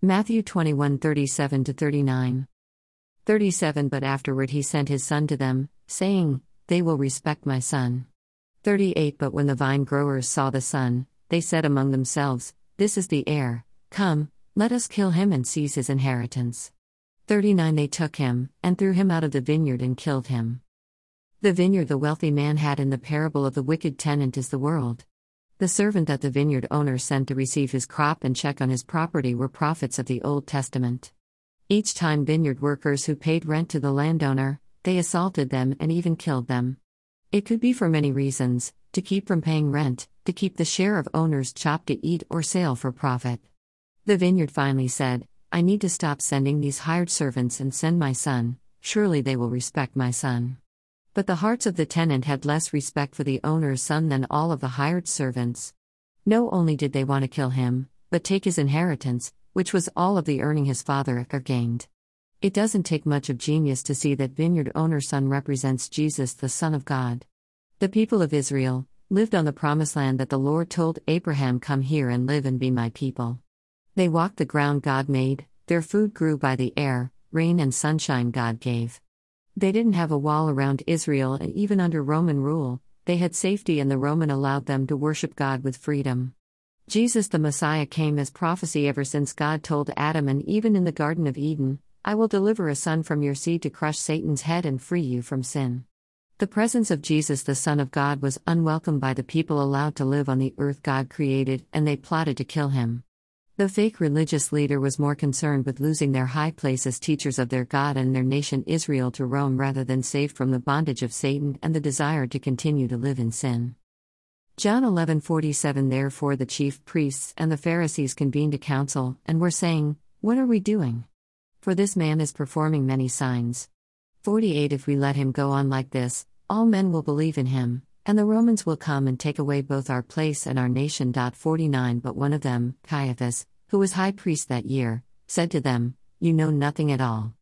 Matthew 21 37 39. 37 But afterward he sent his son to them, saying, They will respect my son. 38 But when the vine growers saw the son, they said among themselves, This is the heir, come, let us kill him and seize his inheritance. 39 They took him, and threw him out of the vineyard and killed him. The vineyard the wealthy man had in the parable of the wicked tenant is the world. The servant that the vineyard owner sent to receive his crop and check on his property were prophets of the Old Testament. Each time vineyard workers who paid rent to the landowner, they assaulted them and even killed them. It could be for many reasons to keep from paying rent, to keep the share of owners chopped to eat or sale for profit. The vineyard finally said, I need to stop sending these hired servants and send my son, surely they will respect my son. But the hearts of the tenant had less respect for the owner's son than all of the hired servants. No only did they want to kill him, but take his inheritance, which was all of the earning his father gained. It doesn't take much of genius to see that vineyard owner's son represents Jesus, the Son of God. The people of Israel lived on the promised land that the Lord told Abraham, Come here and live and be my people. They walked the ground God made, their food grew by the air, rain and sunshine God gave. They didn't have a wall around Israel, and even under Roman rule, they had safety, and the Roman allowed them to worship God with freedom. Jesus the Messiah came as prophecy ever since God told Adam, and even in the Garden of Eden, I will deliver a son from your seed to crush Satan's head and free you from sin. The presence of Jesus, the Son of God, was unwelcome by the people allowed to live on the earth God created, and they plotted to kill him. The fake religious leader was more concerned with losing their high place as teachers of their God and their nation Israel to Rome rather than saved from the bondage of Satan and the desire to continue to live in sin. John 11:47 Therefore the chief priests and the Pharisees convened a council and were saying, What are we doing? For this man is performing many signs. 48 If we let him go on like this, all men will believe in him, and the Romans will come and take away both our place and our nation. 49 But one of them, Caiaphas, who was high priest that year, said to them, You know nothing at all.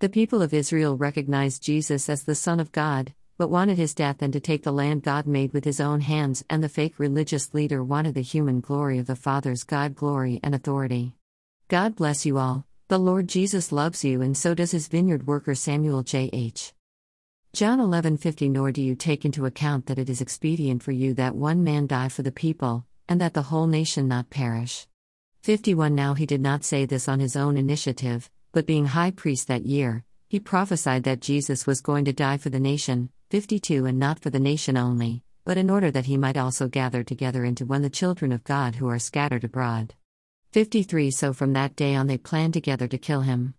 The people of Israel recognized Jesus as the Son of God, but wanted his death and to take the land God made with his own hands, and the fake religious leader wanted the human glory of the Father's God glory and authority. God bless you all. The Lord Jesus loves you, and so does his vineyard worker Samuel J. H. John 11:50 Nor do you take into account that it is expedient for you that one man die for the people, and that the whole nation not perish. 51 Now he did not say this on his own initiative, but being high priest that year, he prophesied that Jesus was going to die for the nation, 52 and not for the nation only, but in order that he might also gather together into one the children of God who are scattered abroad. 53 So from that day on they planned together to kill him.